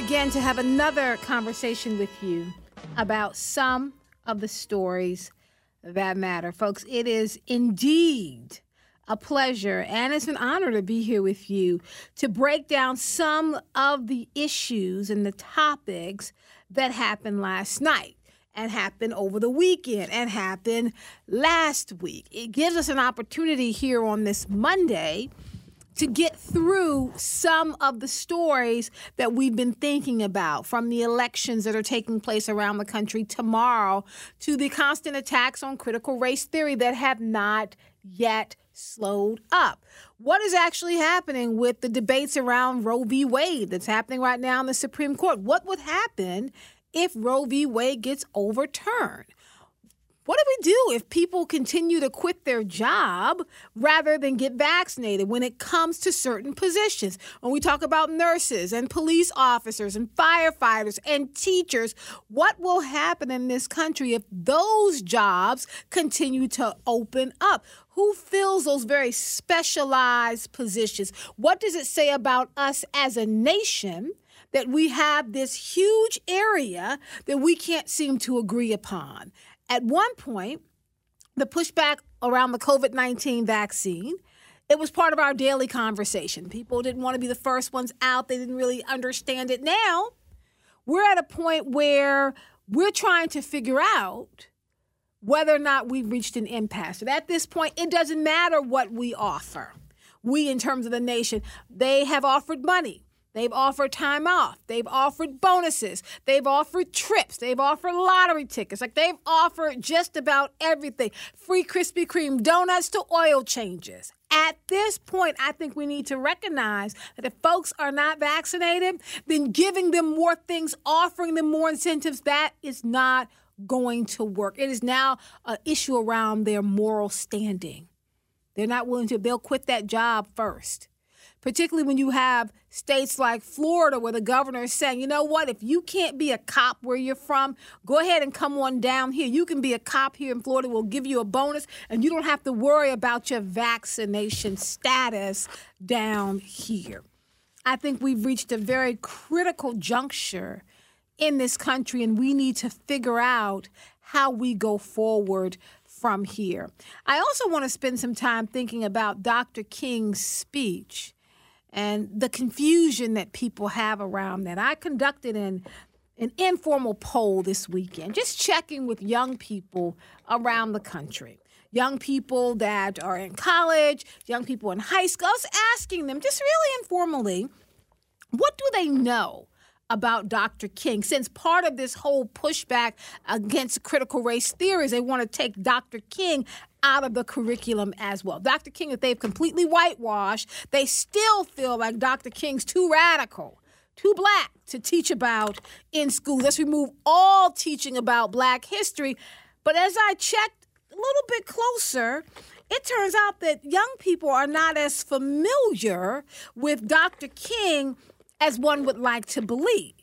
again to have another conversation with you about some of the stories that matter. Folks, it is indeed a pleasure and it's an honor to be here with you to break down some of the issues and the topics that happened last night and happened over the weekend and happened last week. It gives us an opportunity here on this Monday to get through some of the stories that we've been thinking about from the elections that are taking place around the country tomorrow to the constant attacks on critical race theory that have not yet slowed up. What is actually happening with the debates around Roe v. Wade that's happening right now in the Supreme Court? What would happen if Roe v. Wade gets overturned? What do we do if people continue to quit their job rather than get vaccinated when it comes to certain positions? When we talk about nurses and police officers and firefighters and teachers, what will happen in this country if those jobs continue to open up? Who fills those very specialized positions? What does it say about us as a nation? that we have this huge area that we can't seem to agree upon. At one point, the pushback around the COVID 19 vaccine, it was part of our daily conversation. People didn't want to be the first ones out, they didn't really understand it. Now, we're at a point where we're trying to figure out whether or not we've reached an impasse. And at this point, it doesn't matter what we offer. We, in terms of the nation, they have offered money. They've offered time off. They've offered bonuses. They've offered trips. They've offered lottery tickets. Like they've offered just about everything free Krispy Kreme donuts to oil changes. At this point, I think we need to recognize that if folks are not vaccinated, then giving them more things, offering them more incentives, that is not going to work. It is now an issue around their moral standing. They're not willing to, they'll quit that job first particularly when you have states like Florida where the governor is saying, you know what, if you can't be a cop where you're from, go ahead and come on down here. You can be a cop here in Florida. We'll give you a bonus, and you don't have to worry about your vaccination status down here. I think we've reached a very critical juncture in this country, and we need to figure out how we go forward from here. I also want to spend some time thinking about Dr. King's speech and the confusion that people have around that. I conducted an an informal poll this weekend, just checking with young people around the country. Young people that are in college, young people in high school. I was asking them just really informally, what do they know about Dr. King. Since part of this whole pushback against critical race theories, they want to take Dr. King out of the curriculum as well. Dr. King, if they've completely whitewashed, they still feel like Dr. King's too radical too black to teach about in school. Let's remove all teaching about black history. But as I checked a little bit closer, it turns out that young people are not as familiar with Dr. King as one would like to believe.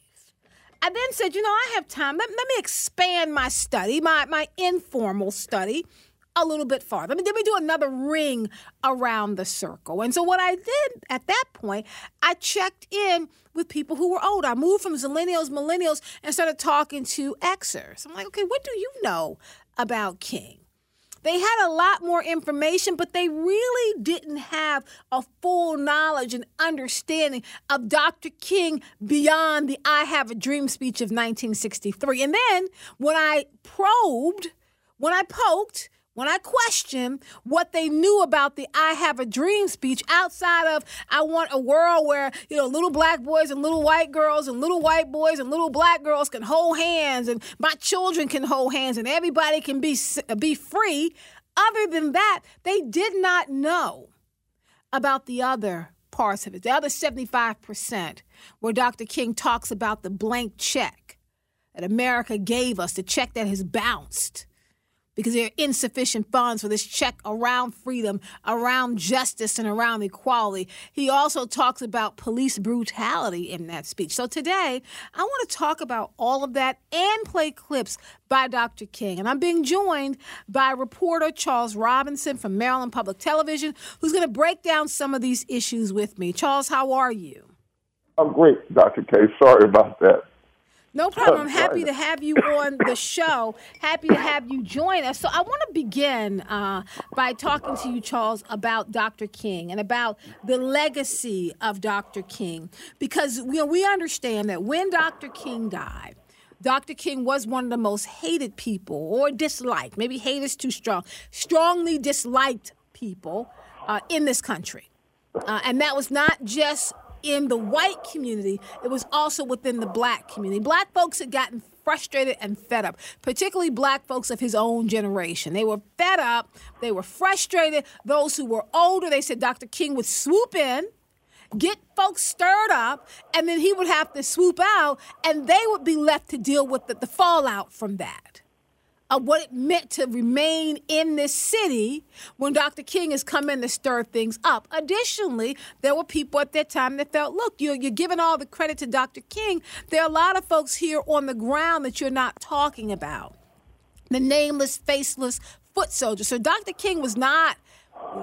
I then said, you know, I have time. Let, let me expand my study, my, my informal study, a little bit farther. Let me, let me do another ring around the circle. And so, what I did at that point, I checked in with people who were old. I moved from millennials, millennials, and started talking to Xers. I'm like, okay, what do you know about King? They had a lot more information, but they really didn't have a full knowledge and understanding of Dr. King beyond the I Have a Dream speech of 1963. And then when I probed, when I poked, when I question what they knew about the I Have a Dream speech outside of I want a world where, you know, little black boys and little white girls and little white boys and little black girls can hold hands and my children can hold hands and everybody can be uh, be free. Other than that, they did not know about the other parts of it, the other 75%, where Dr. King talks about the blank check that America gave us, the check that has bounced because there are insufficient funds for this check around freedom, around justice, and around equality. He also talks about police brutality in that speech. So today, I want to talk about all of that and play clips by Dr. King. And I'm being joined by reporter Charles Robinson from Maryland Public Television, who's going to break down some of these issues with me. Charles, how are you? I'm great, Dr. K. Sorry about that. No problem. I'm happy to have you on the show. Happy to have you join us. So I want to begin uh, by talking to you, Charles, about Dr. King and about the legacy of Dr. King, because you know, we understand that when Dr. King died. Dr. King was one of the most hated people or disliked, maybe hate is too strong, strongly disliked people uh, in this country. Uh, and that was not just in the white community, it was also within the black community. Black folks had gotten frustrated and fed up, particularly black folks of his own generation. They were fed up, they were frustrated. Those who were older, they said Dr. King would swoop in, get folks stirred up, and then he would have to swoop out, and they would be left to deal with the, the fallout from that of what it meant to remain in this city when Dr. King has come in to stir things up. Additionally, there were people at that time that felt, look, you're, you're giving all the credit to Dr. King. There are a lot of folks here on the ground that you're not talking about. The nameless, faceless foot soldiers. So Dr. King was not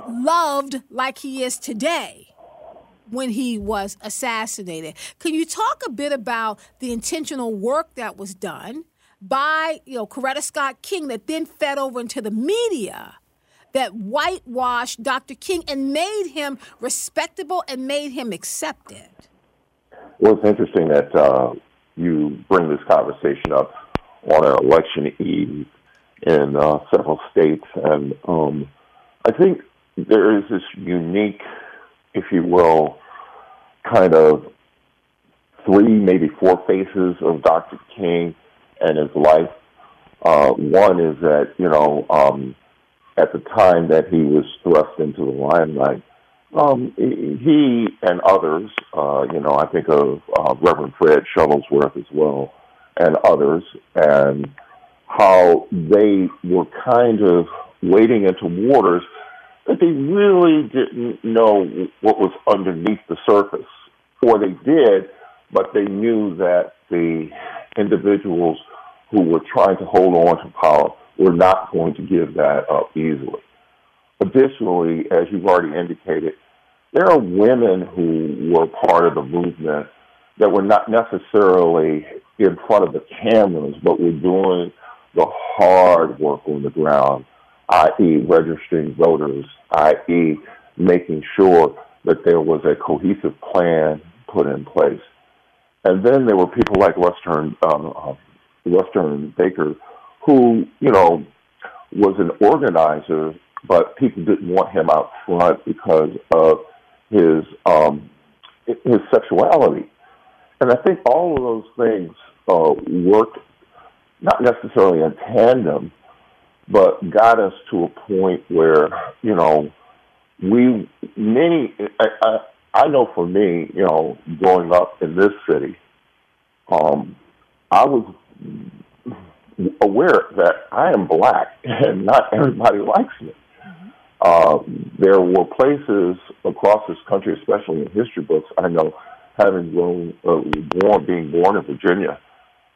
loved like he is today when he was assassinated. Can you talk a bit about the intentional work that was done? By you know Coretta Scott King that then fed over into the media that whitewashed Dr. King and made him respectable and made him accepted. Well, it's interesting that uh, you bring this conversation up on an election eve in uh, several states, and um, I think there is this unique, if you will, kind of three, maybe four faces of Dr. King and his life. Uh, one is that, you know, um, at the time that he was thrust into the limelight, um, he and others, uh, you know, I think of uh, Reverend Fred Shuttlesworth as well, and others, and how they were kind of wading into waters that they really didn't know what was underneath the surface, or they did, but they knew that the individuals who were trying to hold on to power were not going to give that up easily. Additionally, as you've already indicated, there are women who were part of the movement that were not necessarily in front of the cameras, but were doing the hard work on the ground, i.e., registering voters, i.e., making sure that there was a cohesive plan put in place. And then there were people like Western um, Western Baker, who, you know, was an organizer, but people didn't want him out front because of his um, his sexuality. And I think all of those things uh, worked not necessarily in tandem, but got us to a point where, you know, we, many, I, I, I know for me, you know, growing up in this city, um, I was aware that I am black and not everybody likes me. Mm-hmm. Uh, there were places across this country, especially in history books, I know, having grown, uh, born, being born in Virginia,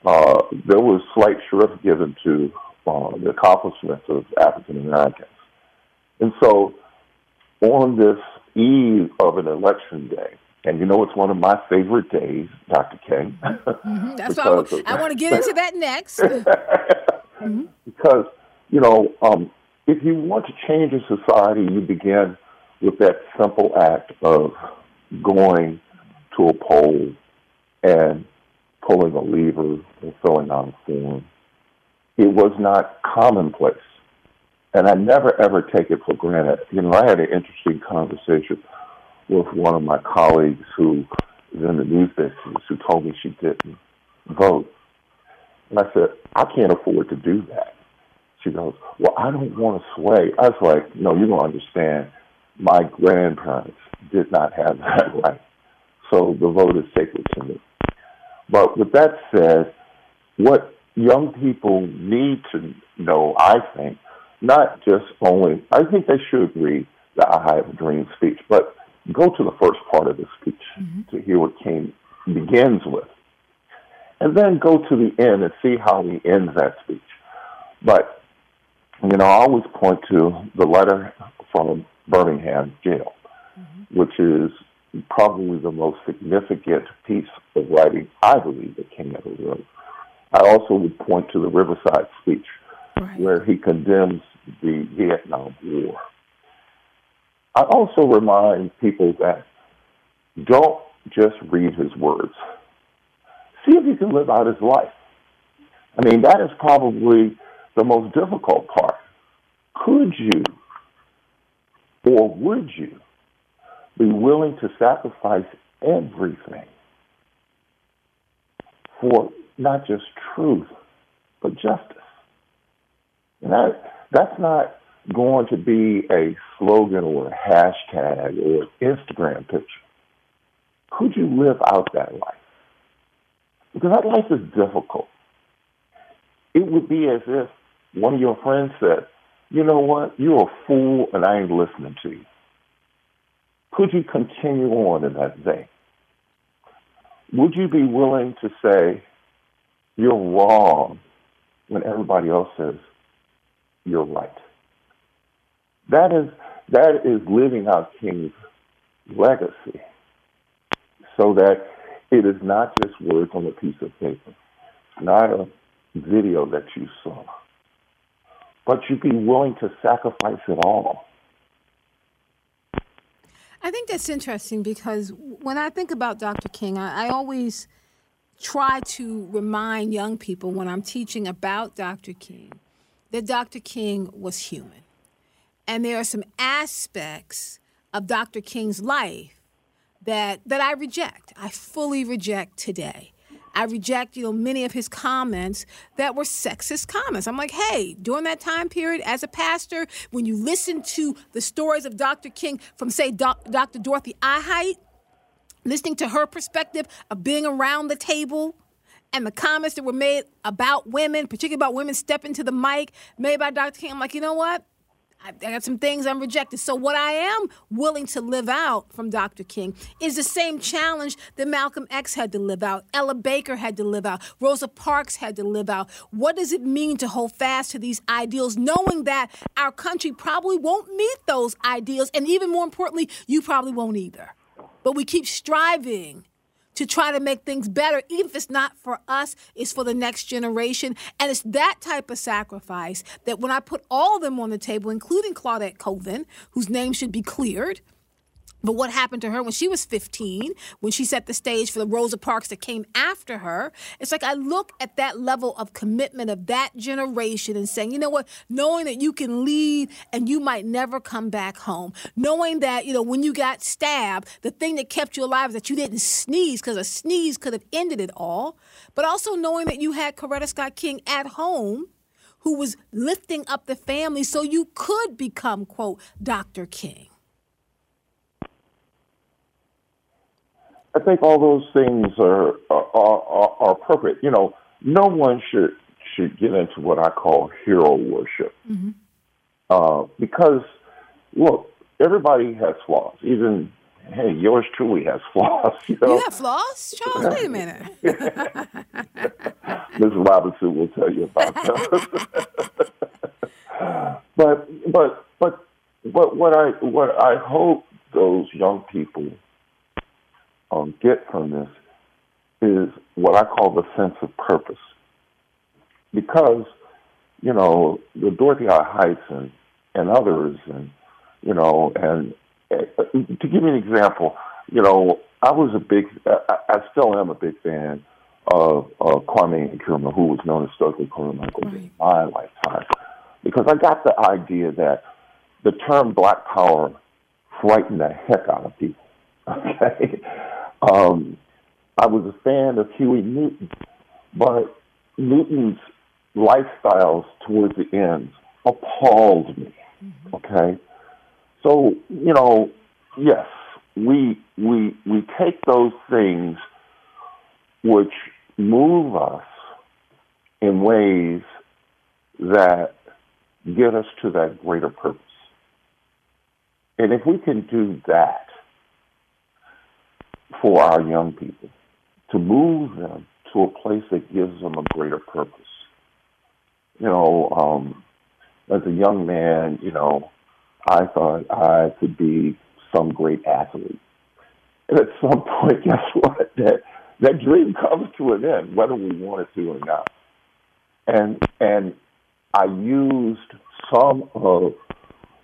uh, there was slight shrift given to uh, the accomplishments of African Americans. And so, on this eve of an election day, and you know, it's one of my favorite days, Dr. King. Mm-hmm. That's why I, w- I want to get into that next. mm-hmm. Because, you know, um, if you want to change a society, you begin with that simple act of going to a poll and pulling a lever and filling out a form. It was not commonplace. And I never ever take it for granted. You know, I had an interesting conversation with one of my colleagues who is in the news business who told me she didn't vote. And I said, I can't afford to do that. She goes, Well, I don't want to sway. I was like, No, you don't understand. My grandparents did not have that right. So the vote is sacred to me. But with that said, what young people need to know, I think, not just only, I think they should read the I Have a Dream speech, but go to the first part of the speech mm-hmm. to hear what King begins with. And then go to the end and see how he ends that speech. But, you know, I always point to the letter from Birmingham jail, mm-hmm. which is probably the most significant piece of writing I believe that King ever wrote. I also would point to the Riverside speech, right. where he condemns the Vietnam War. I also remind people that don't just read his words. See if you can live out his life. I mean, that is probably the most difficult part. Could you or would you be willing to sacrifice everything for not just truth, but justice? That, that's not going to be a slogan or a hashtag or an Instagram picture. Could you live out that life? Because that life is difficult. It would be as if one of your friends said, you know what, you're a fool and I ain't listening to you. Could you continue on in that vein? Would you be willing to say you're wrong when everybody else says you're right? That is that is living out King's legacy, so that it is not just words on a piece of paper, not a video that you saw, but you'd be willing to sacrifice it all. I think that's interesting because when I think about Dr. King, I, I always try to remind young people when I'm teaching about Dr. King that Dr. King was human. And there are some aspects of Dr. King's life that that I reject. I fully reject today. I reject, you know, many of his comments that were sexist comments. I'm like, hey, during that time period, as a pastor, when you listen to the stories of Dr. King from, say, Dr. Dorothy I. Height, listening to her perspective of being around the table and the comments that were made about women, particularly about women stepping to the mic, made by Dr. King, I'm like, you know what? I got some things I'm rejecting. So what I am willing to live out from Dr. King is the same challenge that Malcolm X had to live out, Ella Baker had to live out, Rosa Parks had to live out. What does it mean to hold fast to these ideals, knowing that our country probably won't meet those ideals, and even more importantly, you probably won't either. But we keep striving to try to make things better, even if it's not for us, it's for the next generation. And it's that type of sacrifice that when I put all of them on the table, including Claudette Colvin, whose name should be cleared, but what happened to her when she was 15, when she set the stage for the Rosa Parks that came after her? It's like I look at that level of commitment of that generation and saying, you know what, knowing that you can lead and you might never come back home, knowing that, you know, when you got stabbed, the thing that kept you alive is that you didn't sneeze because a sneeze could have ended it all, but also knowing that you had Coretta Scott King at home who was lifting up the family so you could become, quote, Dr. King. I think all those things are, are are, are appropriate. You know, no one should should get into what I call hero worship, mm-hmm. uh, because look, everybody has flaws. Even hey, yours truly has flaws. You, know? you have flaws, Charles. Wait a minute. Mrs. Robinson will tell you about that. but but but but what I what I hope those young people um, get from this is what I call the sense of purpose. Because, you know, the Dorothy I. Heights and, and others, and, you know, and uh, to give you an example, you know, I was a big, I, I still am a big fan of, of Kwame Nkrumah, who was known as Stokely Carmichael right. in my lifetime, because I got the idea that the term Black Power frightened the heck out of people. Okay, um, I was a fan of Huey Newton, but Newton's lifestyles towards the end appalled me. Mm-hmm. Okay, so you know, yes, we we we take those things which move us in ways that get us to that greater purpose. And if we can do that for our young people, to move them to a place that gives them a greater purpose. You know, um, as a young man, you know, I thought I could be some great athlete. And at some point, guess what? That that dream comes to an end, whether we want it to or not. And and I used some of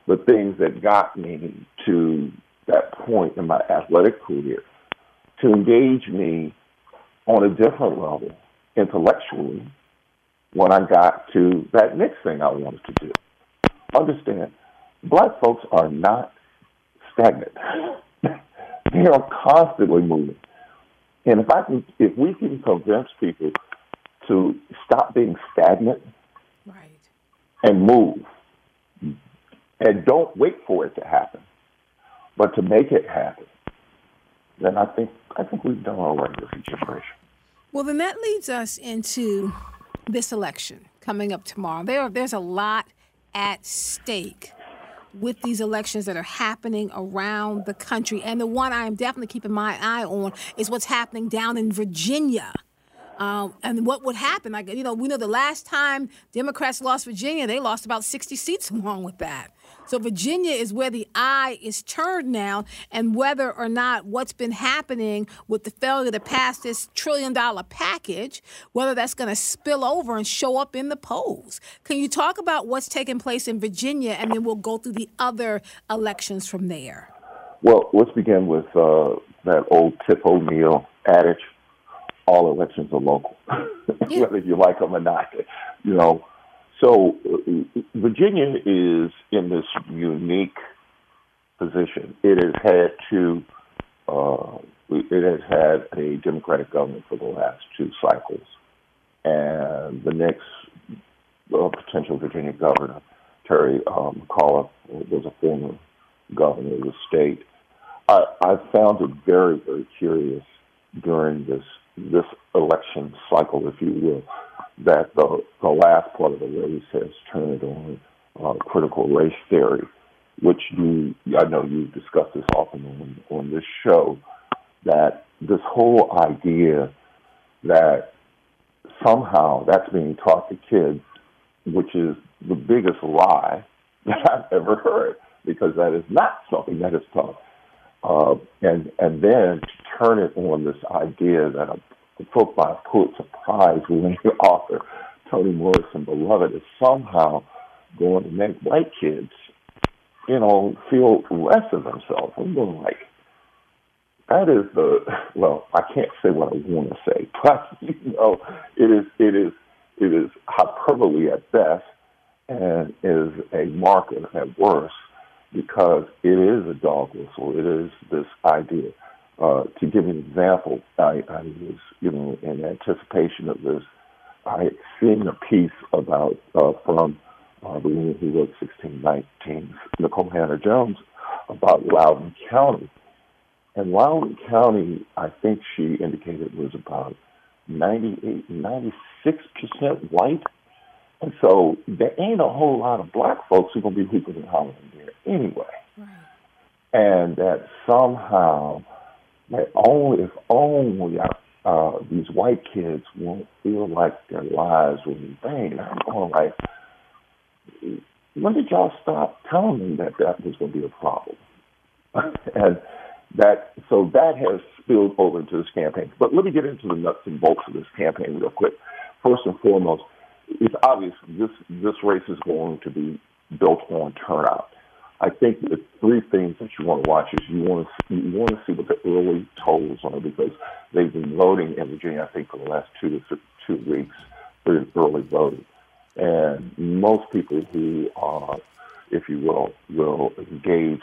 the things that got me to that point in my athletic career to engage me on a different level intellectually when I got to that next thing I wanted to do. Understand, black folks are not stagnant. they are constantly moving. And if I can, if we can convince people to stop being stagnant right. and move, and don't wait for it to happen, but to make it happen, then I think I think we've done all right as a generation. Well, then that leads us into this election coming up tomorrow. There, there's a lot at stake with these elections that are happening around the country. And the one I am definitely keeping my eye on is what's happening down in Virginia. Um, and what would happen? Like, you know, we know the last time Democrats lost Virginia, they lost about 60 seats along with that. So Virginia is where the eye is turned now, and whether or not what's been happening with the failure to pass this trillion dollar package, whether that's going to spill over and show up in the polls. Can you talk about what's taking place in Virginia, and then we'll go through the other elections from there? Well, let's begin with uh, that old Tip O'Neill adage: all elections are local, yeah. whether you like them or not. You know so uh, Virginia is in this unique position. It has had to, uh, it has had a Democratic government for the last two cycles, and the next uh, potential Virginia governor, Terry um, McAuliffe, was a former governor of the state. I, I found it very, very curious during this this election cycle, if you will, that the, the last part of the race has turned it on uh, critical race theory, which you, I know you've discussed this often on, on this show, that this whole idea that somehow that's being taught to kids, which is the biggest lie that I've ever heard, because that is not something that is taught. Uh, and and then to turn it on this idea that a the by Pulitzer Prize winning author Toni Morrison Beloved is somehow going to make white kids, you know, feel less of themselves. I'm going like, that is the well, I can't say what I want to say, but you know, it is it is it is hyperbole at best and is a marker at worst because it is a dog whistle. It is this idea uh, to give an example, I, I was, you know, in anticipation of this, I had seen a piece about uh, from uh, the woman who wrote 1619, Nikole Hannah-Jones, about Loudoun County. And Loudoun County, I think she indicated was about 98, 96% white. And so there ain't a whole lot of black folks who are going to be hooping and hollering there anyway. Right. And that somehow that only if only uh, these white kids won't feel like their lives were in vain. I'm going like, when did y'all stop telling me that that was going to be a problem? and that so that has spilled over into this campaign. But let me get into the nuts and bolts of this campaign real quick. First and foremost, it's obvious this this race is going to be built on turnout. I think the three things that you want to watch is you want to you want to see what the early totals are because they've been voting in Virginia. I think for the last two to two weeks for early voting, and most people who are, if you will, will engaged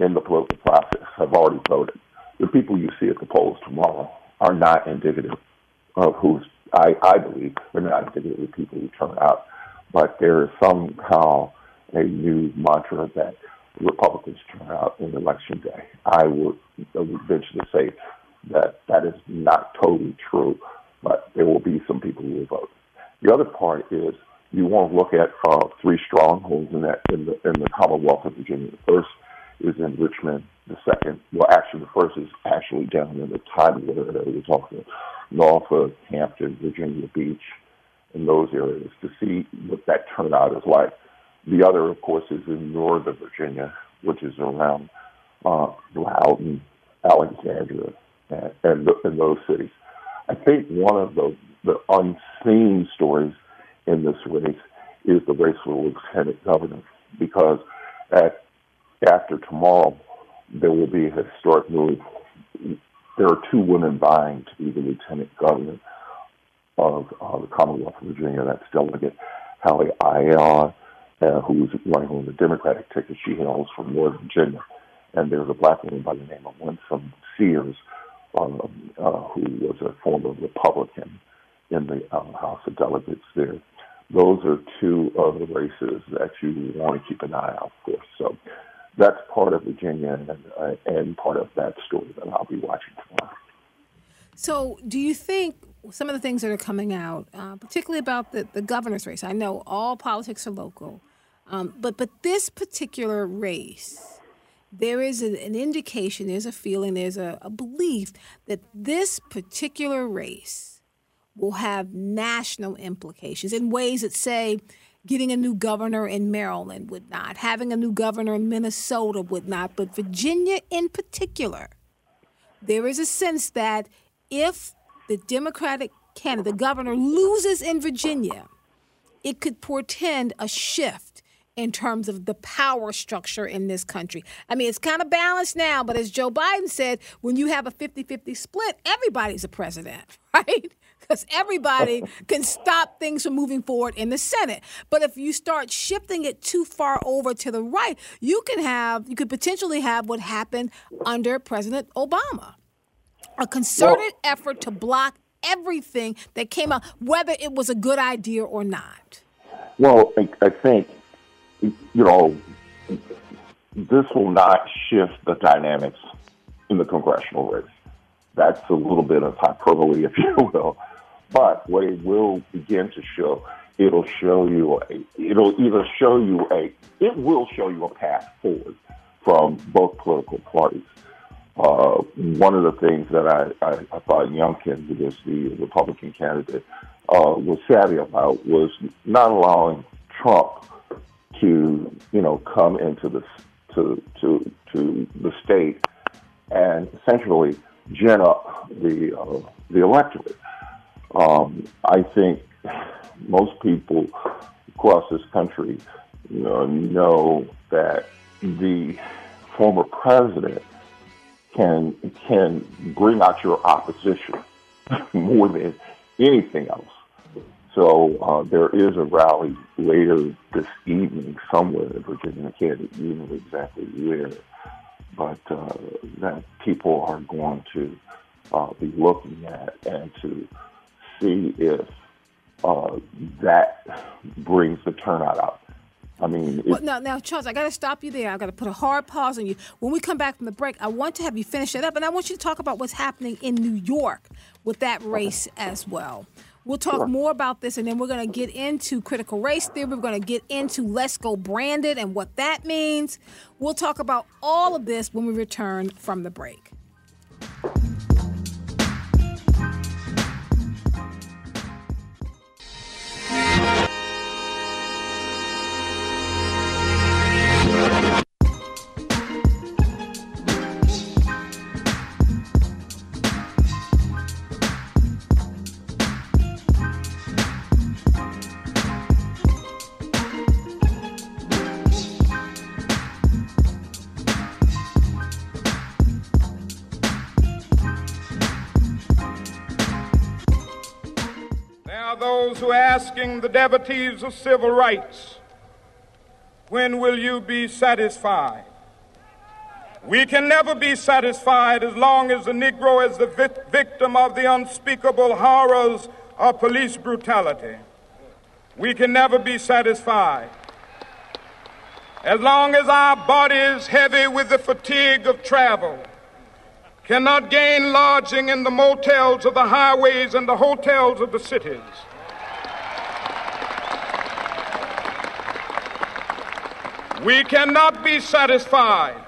in the political process have already voted. The people you see at the polls tomorrow are not indicative of who's I, I believe they're not indicative of the people who turn out, but there is somehow a new mantra that Republicans turn out in election day. I would, I would venture to say that that is not totally true, but there will be some people who will vote. The other part is you want to look at uh, three strongholds in that in the in the Commonwealth of Virginia. The first is in Richmond. The second, well, actually, the first is actually down in the Tidewater area. We're talking Norfolk, Hampton, Virginia Beach, in those areas to see what that turnout is like. The other, of course, is in Northern Virginia, which is around uh, Loudoun, Alexandria, and, and, and those cities. I think one of the, the unseen stories in this race is the race for lieutenant governor, because at, after tomorrow, there will be a historic move. There are two women vying to be the lieutenant governor of uh, the Commonwealth of Virginia. That's Delegate Hala Ayala, uh, who's running on the Democratic ticket. She hails from Northern Virginia. And there's a black woman by the name of Winsome Sears, um, uh, who was a former Republican in the uh, House of Delegates there. Those are two of the races that you want to keep an eye out for. So that's part of Virginia and, uh, and part of that story that I'll be watching tomorrow. So, do you think some of the things that are coming out, uh, particularly about the, the governor's race? I know all politics are local, um, but but this particular race, there is a, an indication, there's a feeling, there's a, a belief that this particular race will have national implications in ways that say getting a new governor in Maryland would not, having a new governor in Minnesota would not, but Virginia in particular, there is a sense that if the Democratic candidate, the governor, loses in Virginia, it could portend a shift in terms of the power structure in this country. I mean, it's kind of balanced now, but as Joe Biden said, when you have a 50 50 split, everybody's a president, right? Because everybody can stop things from moving forward in the Senate. But if you start shifting it too far over to the right, you can have, you could potentially have what happened under President Obama a concerted well, effort to block everything that came out, whether it was a good idea or not. Well, I, I think, you know, this will not shift the dynamics in the congressional race. That's a little bit of hyperbole, if you will. But what it will begin to show, it'll show you a, it'll either show you a, it will show you a path forward from both political parties. Uh, one of the things that I, I, I thought Youngkin, who was the Republican candidate, uh, was savvy about was not allowing Trump to, you know, come into the to to to the state and essentially gin up the uh, the electorate. Um, I think most people across this country you know, know that the former president can can bring out your opposition more than anything else. So uh, there is a rally later this evening somewhere in Virginia. I can't even know exactly where, but uh, that people are going to uh, be looking at and to see if uh, that brings the turnout up. I mean, well, now, now, Charles, I got to stop you there. I got to put a hard pause on you. When we come back from the break, I want to have you finish it up, and I want you to talk about what's happening in New York with that race as well. We'll talk sure. more about this, and then we're going to get into critical race theory. We're going to get into Let's Go Brandon and what that means. We'll talk about all of this when we return from the break. Asking the devotees of civil rights, when will you be satisfied? We can never be satisfied as long as the Negro is the victim of the unspeakable horrors of police brutality. We can never be satisfied. As long as our body is heavy with the fatigue of travel, cannot gain lodging in the motels of the highways and the hotels of the cities We cannot be satisfied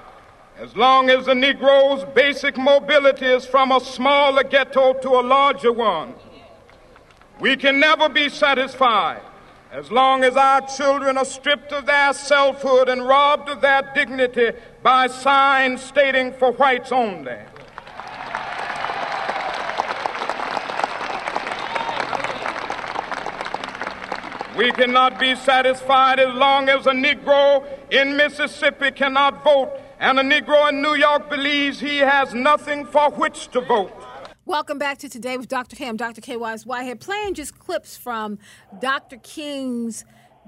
as long as the Negro's basic mobility is from a smaller ghetto to a larger one. We can never be satisfied as long as our children are stripped of their selfhood and robbed of their dignity by signs stating for whites only. We cannot be satisfied as long as a Negro in Mississippi cannot vote and a Negro in New York believes he has nothing for which to vote. Welcome back to Today with Dr. K. I'm Dr. K. Wise Whitehead, playing just clips from Dr. King's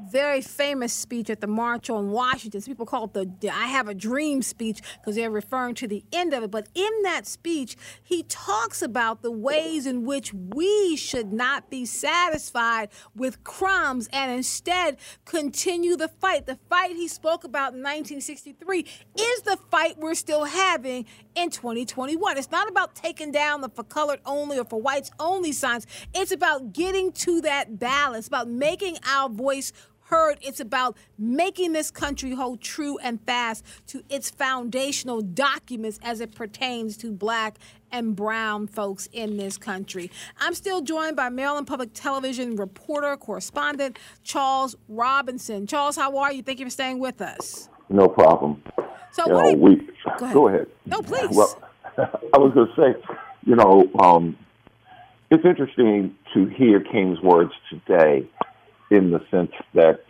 very famous speech at the March on Washington. People call it the I Have a Dream speech because they're referring to the end of it. But in that speech, he talks about the ways in which we should not be satisfied with crumbs and instead continue the fight. The fight he spoke about in 1963 is the fight we're still having in 2021. It's not about taking down the for colored only or for whites only signs. It's about getting to that balance, about making our voice heard. It's about making this country hold true and fast to its foundational documents as it pertains to black and brown folks in this country. I'm still joined by Maryland Public Television reporter, correspondent Charles Robinson. Charles, how are you? Thank you for staying with us. No problem. So, you know, we, go, ahead. go ahead. No, please. Well, I was going to say, you know, um, it's interesting to hear King's words today in the sense that,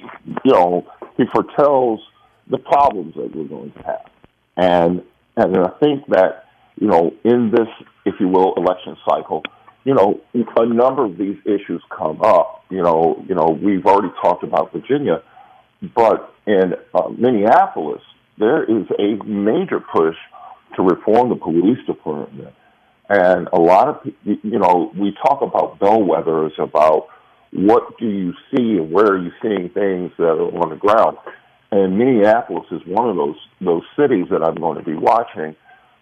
you know, he foretells the problems that we're going to have. And, and I think that, you know, in this, if you will, election cycle, you know, a number of these issues come up. You know, you know, we've already talked about Virginia, but in uh, Minneapolis, there is a major push to reform the police department. And a lot of, you know, we talk about bellwethers, about what do you see and where are you seeing things that are on the ground? And Minneapolis is one of those those cities that I'm going to be watching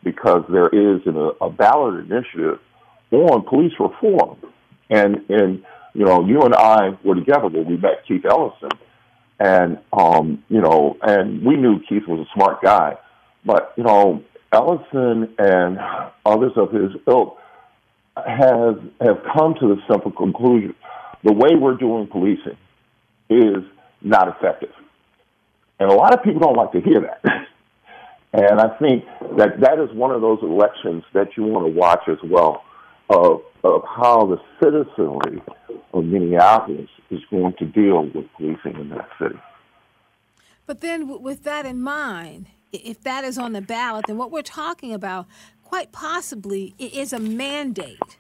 because there is an, a ballot initiative on police reform. And and you know, you and I were together when we met Keith Ellison, and um, you know, and we knew Keith was a smart guy, but you know, Ellison and others of his ilk have have come to the simple conclusion the way we're doing policing is not effective. And a lot of people don't like to hear that. and I think that that is one of those elections that you want to watch as well of, of how the citizenry of Minneapolis is going to deal with policing in that city. But then, with that in mind, if that is on the ballot, then what we're talking about, quite possibly, is a mandate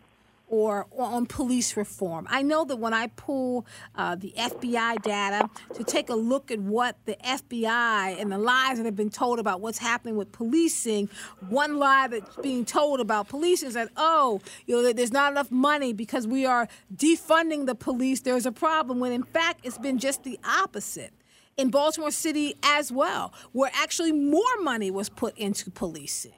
or, on police reform. I know that when I pull uh, the FBI data to take a look at what the FBI and the lies that have been told about what's happening with policing, one lie that's being told about policing is that, oh, you know, there's not enough money because we are defunding the police. There's a problem when in fact it's been just the opposite in Baltimore City as well, where actually more money was put into policing.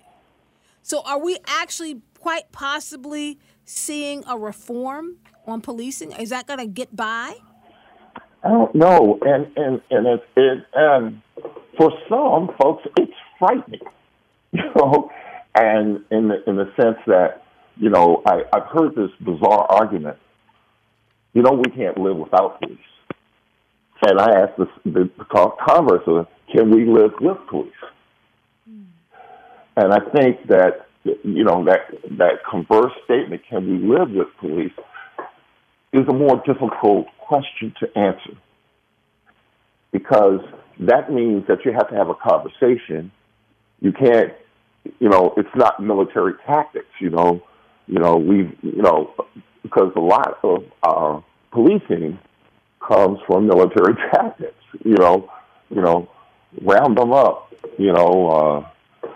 So are we actually quite possibly seeing a reform on policing? Is that going to get by? I don't know, and and and it, it and for some folks, it's frightening, you know, and in the in the sense that you know I I've heard this bizarre argument. You know, we can't live without police, and I asked the, the, the converse of, can we live with police? Mm. And I think that you know, that, that converse statement, can we live with police, is a more difficult question to answer. Because that means that you have to have a conversation. You can't, you know, it's not military tactics, you know. You know, we, you know, because a lot of our policing comes from military tactics, you know, you know, round them up, you know, uh,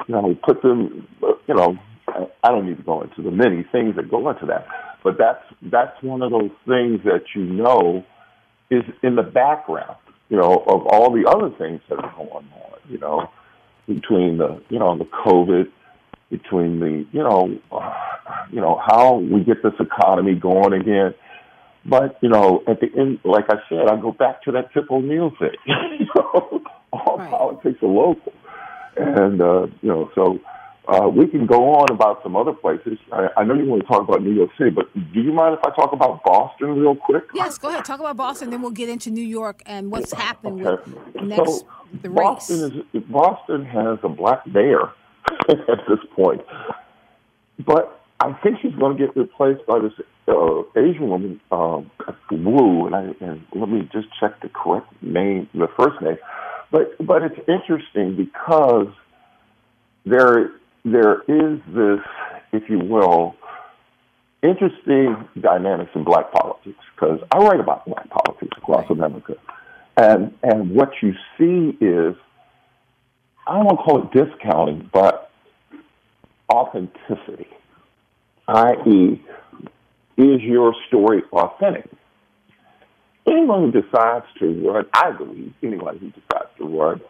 you know, put them, you know, I don't need to go into the many things that go into that, but that's that's one of those things that you know is in the background, you know, of all the other things that are going on, you know, between the, you know, the COVID, between the, you know, uh, you know how we get this economy going again. But you know, at the end, like I said, I go back to that Tip O'Neill thing. you know, All right. politics are local, and uh, you know, so uh, we can go on about some other places. I, I, know you want to talk about New York City, but do you mind if I talk about Boston real quick? Yes, go ahead. Talk about Boston, then we'll get into New York and what's happened okay. with next so the race. Boston is Boston has a black mayor at this point, but I think she's going to get replaced by this uh, Asian woman, um, Wu, and, I, and let me just check the correct name, the first name. But but it's interesting because there there is this, if you will, interesting dynamics in black politics because I write about black politics across America, and and what you see is I don't want to call it discounting, but authenticity, i.e., is your story authentic? Anyone who decides to run, I believe, anyone who decides run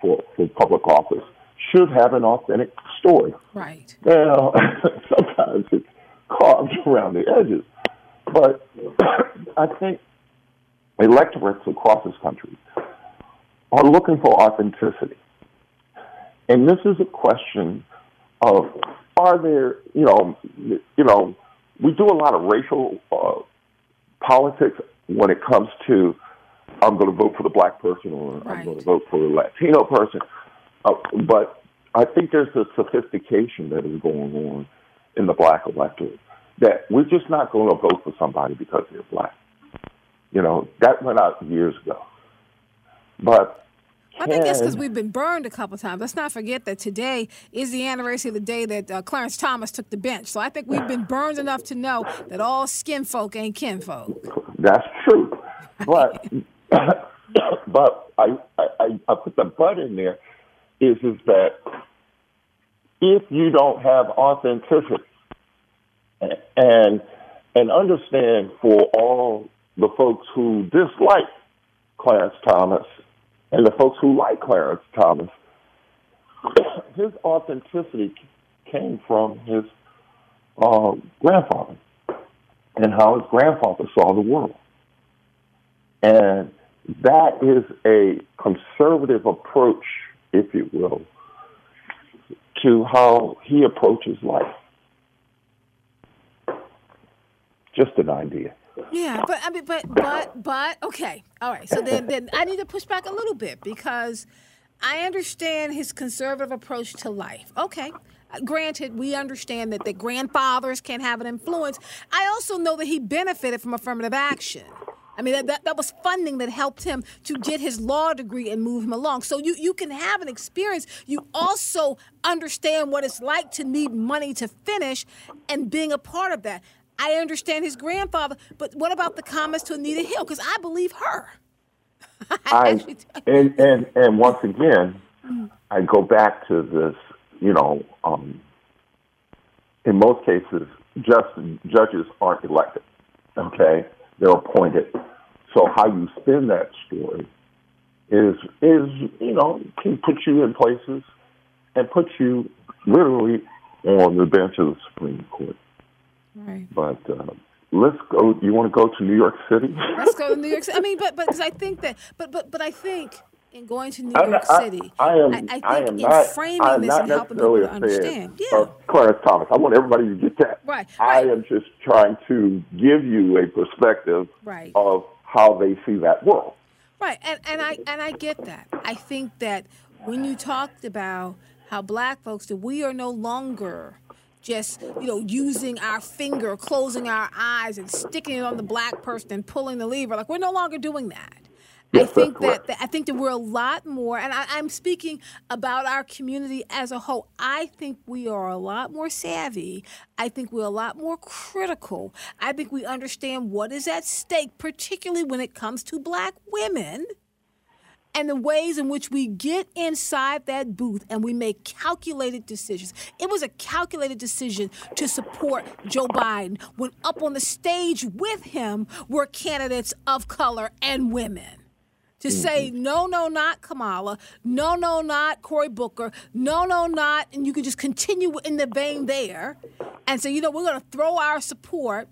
for, for public office should have an authentic story. Right. Now, sometimes it's carved around the edges, but I think electorates across this country are looking for authenticity. And this is a question of are there, you know, you know, we do a lot of racial uh, politics when it comes to I'm going to vote for the black person or right. I'm going to vote for the Latino person. Uh, but I think there's a sophistication that is going on in the black electorate that we're just not going to vote for somebody because they're black. You know, that went out years ago. But I think that's because we've been burned a couple times. Let's not forget that today is the anniversary of the day that uh, Clarence Thomas took the bench. So I think we've been burned enough to know that all skin folk ain't kinfolk. That's true. But but I, I I put the but in there is is that if you don't have authenticity and and understand for all the folks who dislike Clarence Thomas and the folks who like Clarence Thomas, his authenticity came from his uh, grandfather and how his grandfather saw the world. And that is a conservative approach, if you will, to how he approaches life. Just an idea. Yeah, but I mean, but but but okay, all right. So then, then I need to push back a little bit because I understand his conservative approach to life. Okay, granted, we understand that the grandfathers can have an influence. I also know that he benefited from affirmative action. I mean, that, that, that, was funding that helped him to get his law degree and move him along. So you, you can have an experience. You also understand what it's like to need money to finish and being a part of that. I understand his grandfather, but what about the comments to Anita Hill? Because I believe her. I, and, and, and once again, I go back to this, you know, um, in most cases, just judges aren't elected, okay? They're appointed. So how you spin that story is is you know can put you in places and put you literally on the bench of the Supreme Court. Right. But uh, let's go. You want to go to New York City? let's go to New York City. I mean, but but because I think that, but but but I think in going to New York not, City. I, I, am. I, I think I am in not, framing I'm this and helping people to understand. Yeah. Clarence Thomas. I want everybody to get that. Right. I am just trying to give you a perspective right. of how they see that world. Right, and and I and I get that. I think that when you talked about how black folks that we are no longer just you know using our finger closing our eyes and sticking it on the black person and pulling the lever like we're no longer doing that I think that, that, I think that we're a lot more, and I, I'm speaking about our community as a whole. I think we are a lot more savvy. I think we're a lot more critical. I think we understand what is at stake, particularly when it comes to black women and the ways in which we get inside that booth and we make calculated decisions. It was a calculated decision to support Joe Biden when up on the stage with him were candidates of color and women to mm-hmm. say no, no, not Kamala, no, no, not Cory Booker, no, no, not, and you can just continue in the vein there, and say, you know, we're going to throw our support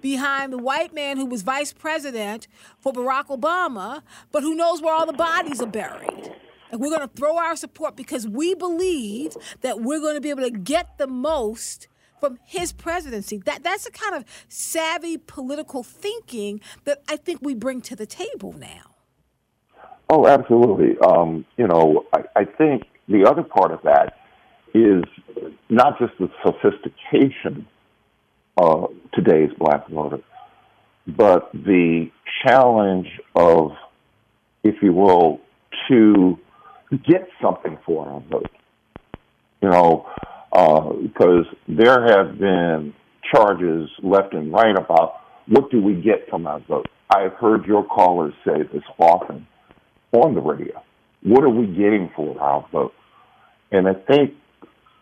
behind the white man who was vice president for Barack Obama, but who knows where all the bodies are buried. Like we're going to throw our support because we believe that we're going to be able to get the most from his presidency. That that's the kind of savvy political thinking that I think we bring to the table now. Oh, absolutely. Um, you know, I, I think the other part of that is not just the sophistication of today's black voter, but the challenge of, if you will, to get something for our vote. You know, because uh, there have been charges left and right about what do we get from our vote. I've heard your callers say this often on the radio. What are we getting for our vote? And I think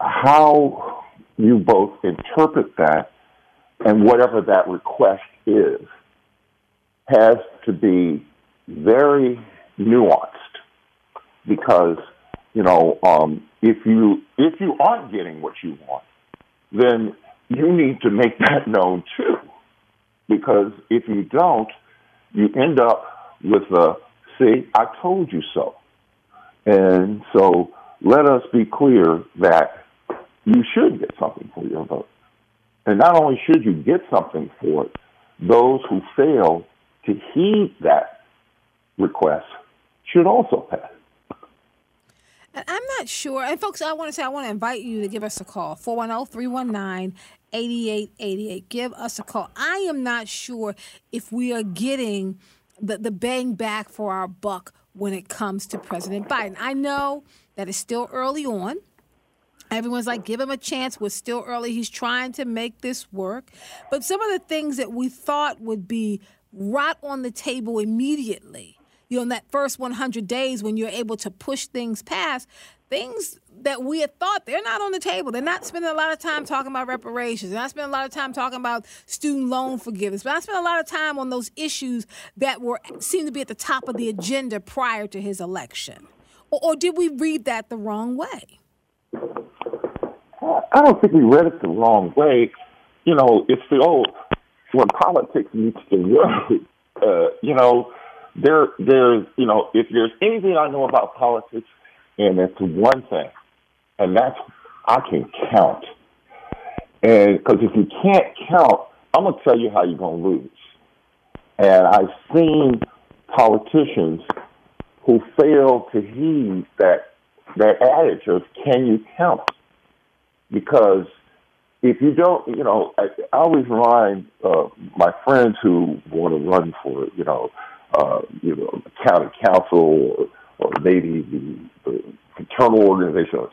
how you both interpret that and whatever that request is has to be very nuanced because you know um, if you if you aren't getting what you want, then you need to make that known too, because if you don't, you end up with a see I told you so, and so let us be clear that you should get something for your vote. And not only should you get something for it, those who fail to heed that request should also pass. I'm not sure. And folks, I want to say I want to invite you to give us a call 410 319 8888. Give us a call. I am not sure if we are getting the, the bang back for our buck when it comes to President Biden. I know that it's still early on. Everyone's like, give him a chance. We're still early. He's trying to make this work. But some of the things that we thought would be right on the table immediately, you know, in that first 100 days when you're able to push things past, things that we had thought they're not on the table. They're not spending a lot of time talking about reparations. They're not spending a lot of time talking about student loan forgiveness. But I spent a lot of time on those issues that were seemed to be at the top of the agenda prior to his election. Or, or did we read that the wrong way? I don't think we read it the wrong way. You know, it's the old when politics meets the road. Uh, you know, there, there's, you know, if there's anything I know about politics, and it's one thing, and that's I can count. And because if you can't count, I'm gonna tell you how you're gonna lose. And I've seen politicians who fail to heed that that adage of "Can you count?" because if you don't, you know, I, I always remind uh, my friends who want to run for, you know, uh, you know, county council or, or maybe the, the fraternal organization.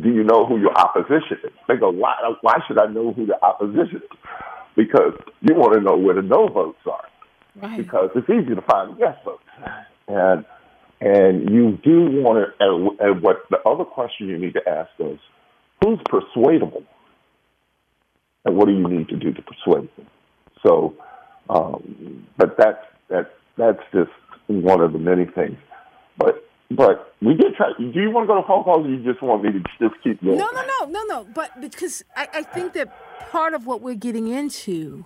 Do you know who your opposition is? They go, why? Why should I know who the opposition is? Because you want to know where the no votes are. Right. Because it's easy to find yes votes, and and you do want to. And, and what the other question you need to ask is, who's persuadable, and what do you need to do to persuade them? So, um, but that's that that's just one of the many things. But but we did try. Do you want to go to phone calls, or you just want me to just keep going? No, no, no, no, no. But because I, I think that part of what we're getting into.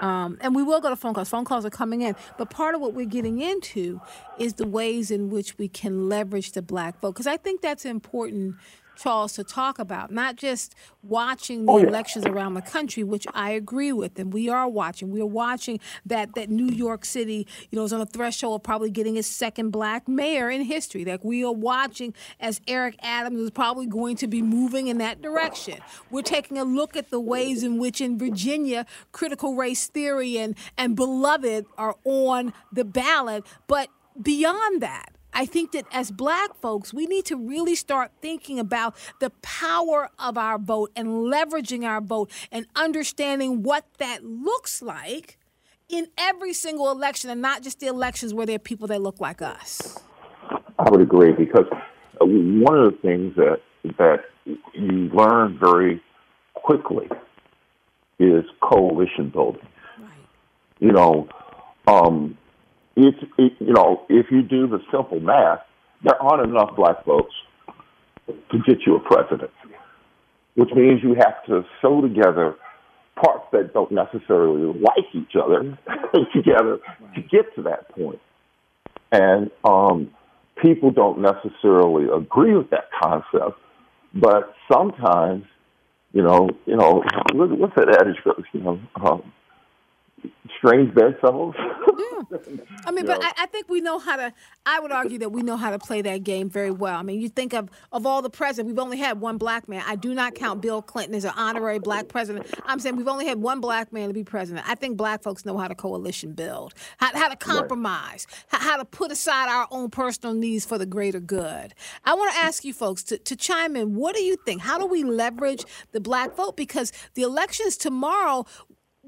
Um, and we will go to phone calls. Phone calls are coming in. But part of what we're getting into is the ways in which we can leverage the black vote. Because I think that's important Charles, to talk about, not just watching the oh, yeah. elections around the country, which I agree with, and we are watching. We are watching that that New York City, you know, is on the threshold of probably getting its second black mayor in history. Like we are watching as Eric Adams is probably going to be moving in that direction. We're taking a look at the ways in which in Virginia critical race theory and and beloved are on the ballot, but beyond that I think that as black folks, we need to really start thinking about the power of our vote and leveraging our vote and understanding what that looks like in every single election and not just the elections where there are people that look like us. I would agree because uh, one of the things that that you learn very quickly is coalition building. Right. You know, um, if you know, if you do the simple math, there aren't enough black votes to get you a president, which means you have to sew together parts that don't necessarily like each other together to get to that point. And um, people don't necessarily agree with that concept, but sometimes, you know, you know, what's that adage goes? You know, um, strange bedfellows. yeah. I mean, but I, I, think we know how to. I would argue that we know how to play that game very well. I mean, you think of of all the presidents, we've only had one black man. I do not count Bill Clinton as an honorary black president. I'm saying we've only had one black man to be president. I think black folks know how to coalition build, how, how to compromise, right. how, how, to put aside our own personal needs for the greater good. I want to ask you folks to, to chime in. What do you think? How do we leverage the black vote? Because the elections tomorrow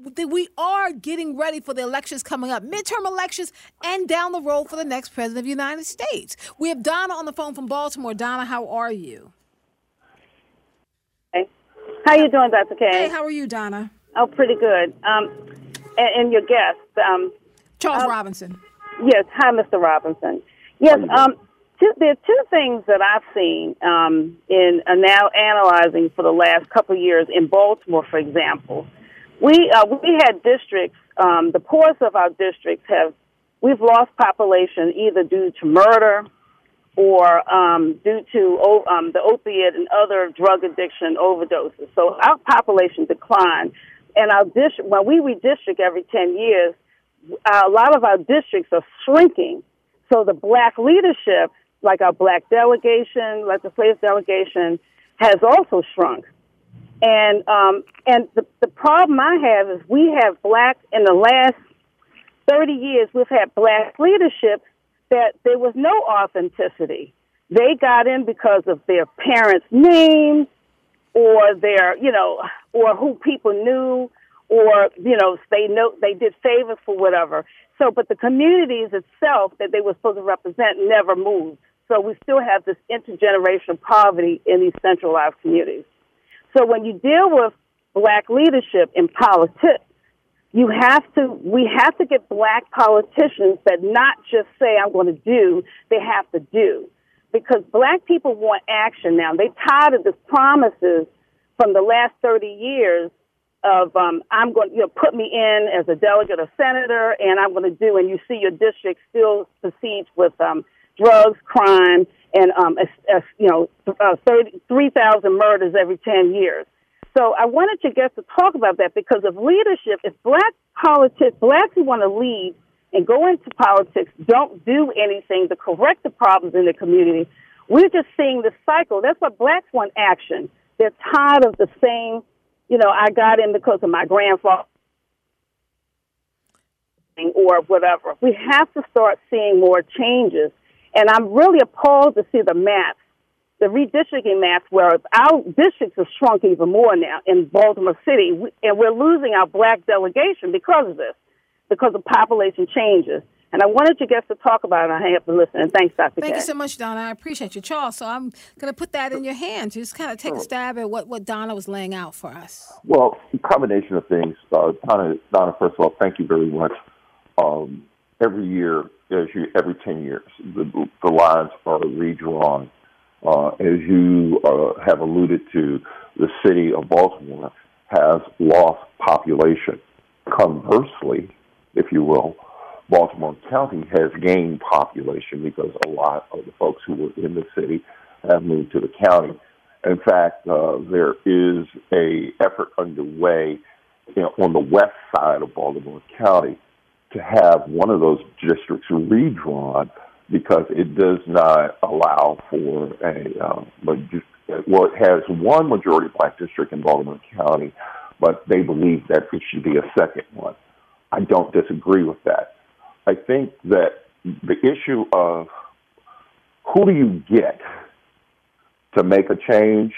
we are getting ready for the elections coming up, midterm elections, and down the road for the next president of the United States. We have Donna on the phone from Baltimore. Donna, how are you? Hey, how you doing, Dr. Kaye? Hey, how are you, Donna? Oh, pretty good. Um, and, and your guest, um, Charles uh, Robinson. Yes, hi, Mr. Robinson. Yes, um, two, there are two things that I've seen um, in uh, now analyzing for the last couple of years in Baltimore, for example. We uh, we had districts. Um, the poorest of our districts have we've lost population either due to murder or um, due to um, the opiate and other drug addiction overdoses. So our population declined, and our district when we redistrict every ten years, a lot of our districts are shrinking. So the black leadership, like our black delegation, legislative delegation, has also shrunk. And um, and the the problem I have is we have black in the last thirty years we've had black leadership that there was no authenticity. They got in because of their parents' names or their you know or who people knew or you know they know they did favors for whatever. So, but the communities itself that they were supposed to represent never moved. So we still have this intergenerational poverty in these centralized communities. So when you deal with black leadership in politics, you have to, we have to get black politicians that not just say, I'm going to do, they have to do. Because black people want action now. They tired of the promises from the last 30 years of, um, I'm going to, you know, put me in as a delegate or senator and I'm going to do, and you see your district still besieged with, um, drugs, crime, and um, a, a, you know, uh, 3,000 murders every 10 years. So I wanted to get to talk about that because of leadership. If black politics, blacks who want to lead and go into politics don't do anything to correct the problems in the community, we're just seeing the cycle. That's why blacks want action. They're tired of the same, you know, I got in because of my grandfather or whatever. We have to start seeing more changes and I'm really appalled to see the maps, the redistricting maps, where our districts have shrunk even more now in Baltimore City, and we're losing our black delegation because of this, because of population changes. And I wanted you guys to talk about it. I hang up and listen. And thanks, Dr. Thank you so much, Donna. I appreciate you, Charles. So I'm going to put that in your hands. Just kind of take a stab at what, what Donna was laying out for us. Well, a combination of things. Uh, Donna, Donna, first of all, thank you very much. Um, every year, as you, every 10 years, the, the lines are redrawn. Uh, as you uh, have alluded to, the city of Baltimore has lost population. Conversely, if you will, Baltimore County has gained population because a lot of the folks who were in the city have moved to the county. In fact, uh, there is a effort underway you know, on the west side of Baltimore County to have one of those districts redrawn because it does not allow for a uh, well, it has one majority black district in Baltimore County, but they believe that it should be a second one. I don't disagree with that. I think that the issue of who do you get to make a change,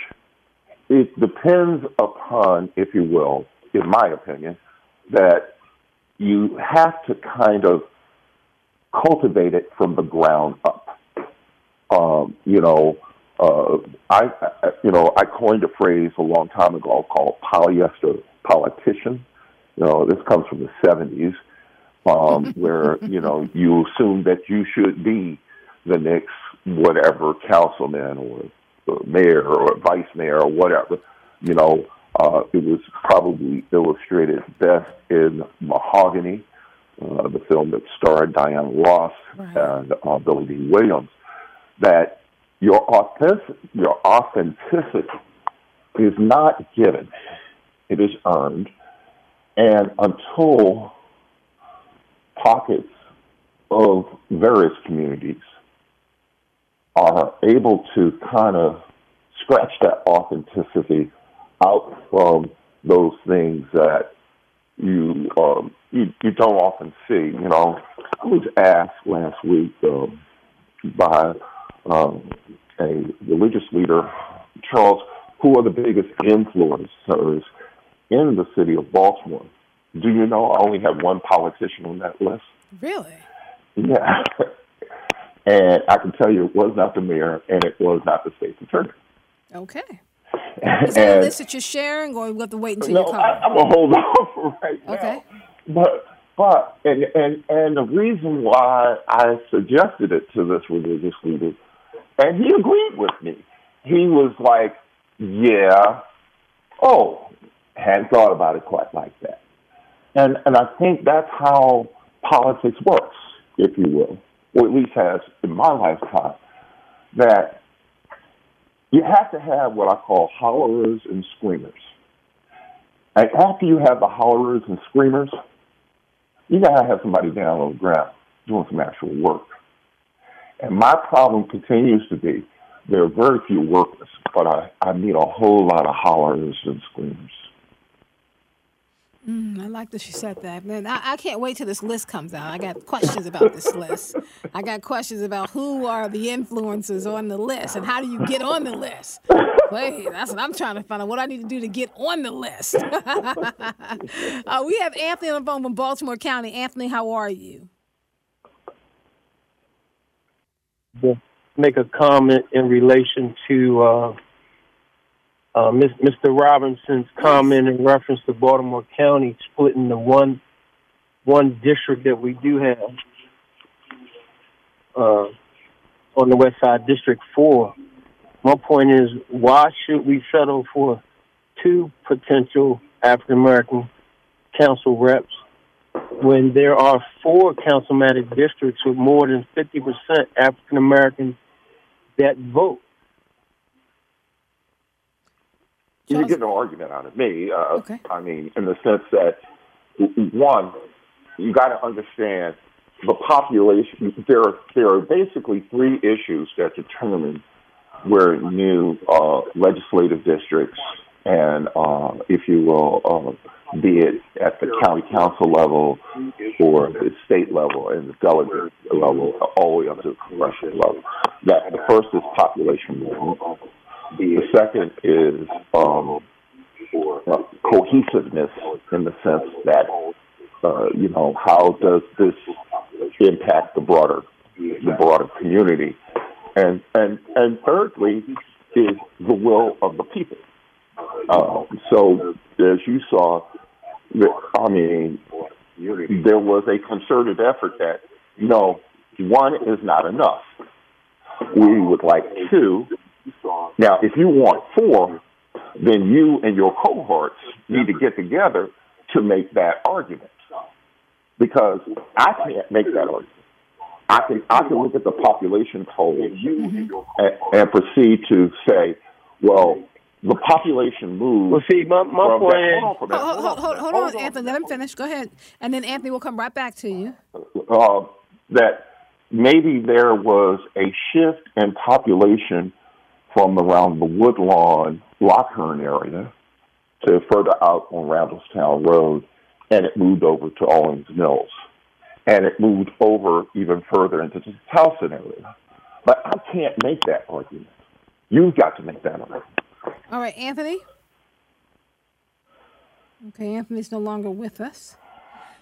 it depends upon, if you will, in my opinion, that you have to kind of cultivate it from the ground up. Um, you know, uh, I, I, you know, I coined a phrase a long time ago called polyester politician. You know, this comes from the '70s, um, where you know you assume that you should be the next whatever councilman or, or mayor or vice mayor or whatever. You know, uh, it was probably illustrated best in Mahogany, uh, the film that starred Diana Ross right. and uh, Billy Dee Williams. that your authentic, your authenticity is not given; it is earned, and until pockets of various communities are able to kind of scratch that authenticity out from those things that you um, you, you don't often see. You know, I was asked last week um, by um, a religious leader, Charles, who are the biggest influencers in the city of Baltimore. Do you know I only have one politician on that list? Really? Yeah. and I can tell you it was not the mayor and it was not the state's attorney. Okay. Is that a list that you're sharing, or we have to wait until no, you call? I, I'm gonna hold off right okay. now. But but and and and the reason why I suggested it to this religious leader, and he agreed with me. He was like, "Yeah, oh, hadn't thought about it quite like that." And and I think that's how politics works, if you will, or at least has in my lifetime. That you have to have what I call hollerers and screamers. And after you have the hollerers and screamers, you gotta have somebody down on the ground doing some actual work. And my problem continues to be there are very few workers, but I, I need a whole lot of hollerers and screamers. Mm, I like that she said that. Man, I, I, can't wait till this list comes out. I got questions about this list. I got questions about who are the influencers on the list and how do you get on the list. Wait, that's what I'm trying to find out. What I need to do to get on the list. uh, we have Anthony on the phone from Baltimore County. Anthony, how are you? Make a comment in relation to. Uh, uh, Mr. Robinson's comment in reference to Baltimore County splitting the one one district that we do have uh, on the West Side, District Four. My point is, why should we settle for two potential African American council reps when there are four councilmatic districts with more than fifty percent African Americans that vote? You get no argument out of me. Uh, okay. I mean, in the sense that one, you got to understand the population. There, are, there are basically three issues that determine where new uh, legislative districts and, uh, if you will, uh, be it at the county council level or the state level and the delegate level, all the way up to the congressional level. That the first is population movement. The second is um, cohesiveness in the sense that, uh, you know, how does this impact the broader the broader community, and and and thirdly is the will of the people. Uh, so as you saw, I mean, there was a concerted effort that you know one is not enough. We would like two, now, if you want four, then you and your cohorts need to get together to make that argument. Because I can't make that argument. I can I can look at the population poll and, and proceed to say, well, the population moves. Well, see, my, my point is. Hold, hold, hold, hold, hold on, Anthony. Let him finish. Go ahead. And then Anthony will come right back to you. Uh, that maybe there was a shift in population from around the Woodlawn, Lochearn area to further out on Randallstown Road, and it moved over to Owings Mills. And it moved over even further into the Towson area. But I can't make that argument. You've got to make that argument. All right, Anthony. Okay, Anthony's no longer with us.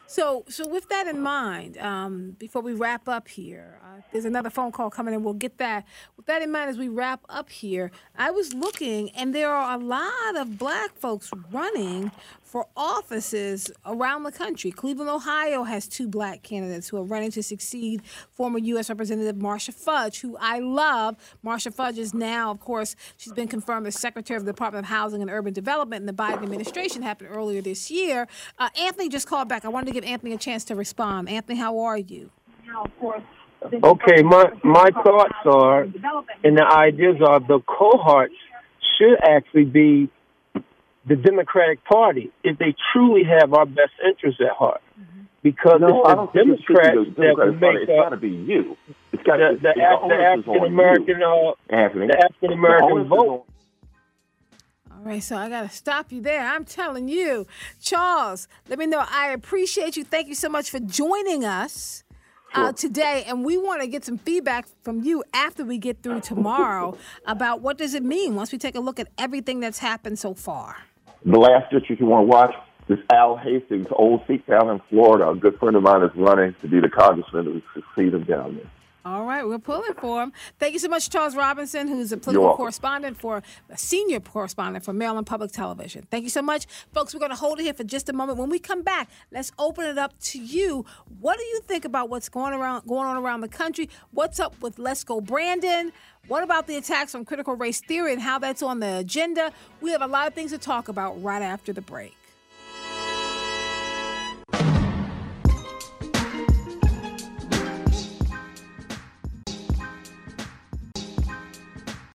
So, so with that in mind, um, before we wrap up here, uh, there's another phone call coming in. We'll get that. With that in mind, as we wrap up here, I was looking, and there are a lot of black folks running for offices around the country. Cleveland, Ohio has two black candidates who are running to succeed former U.S. Representative Marcia Fudge, who I love. Marcia Fudge is now, of course, she's been confirmed as Secretary of the Department of Housing and Urban Development in the Biden administration, happened earlier this year. Uh, Anthony just called back. I wanted to give Anthony a chance to respond. Anthony, how are you? of course, Okay, my my thoughts are, and the ideas are, the cohorts should actually be the Democratic Party if they truly have our best interests at heart. Because No, it's the Democrats the that will make it's got up to be you. It's got the, to the, Af- the African American uh, the African American vote. All right, so I got to stop you there. I'm telling you, Charles, let me know. I appreciate you. Thank you so much for joining us. Uh, today, and we want to get some feedback from you after we get through tomorrow about what does it mean once we take a look at everything that's happened so far. The last district you want to watch is Alcee Hastings' old seat down in Florida. A good friend of mine is running to be the congressman to succeed him down there. All right, we're pulling for him. Thank you so much, Charles Robinson, who's a political correspondent for a senior correspondent for Maryland Public Television. Thank you so much, folks. We're going to hold it here for just a moment. When we come back, let's open it up to you. What do you think about what's going around, going on around the country? What's up with Let's Go Brandon? What about the attacks on critical race theory and how that's on the agenda? We have a lot of things to talk about right after the break.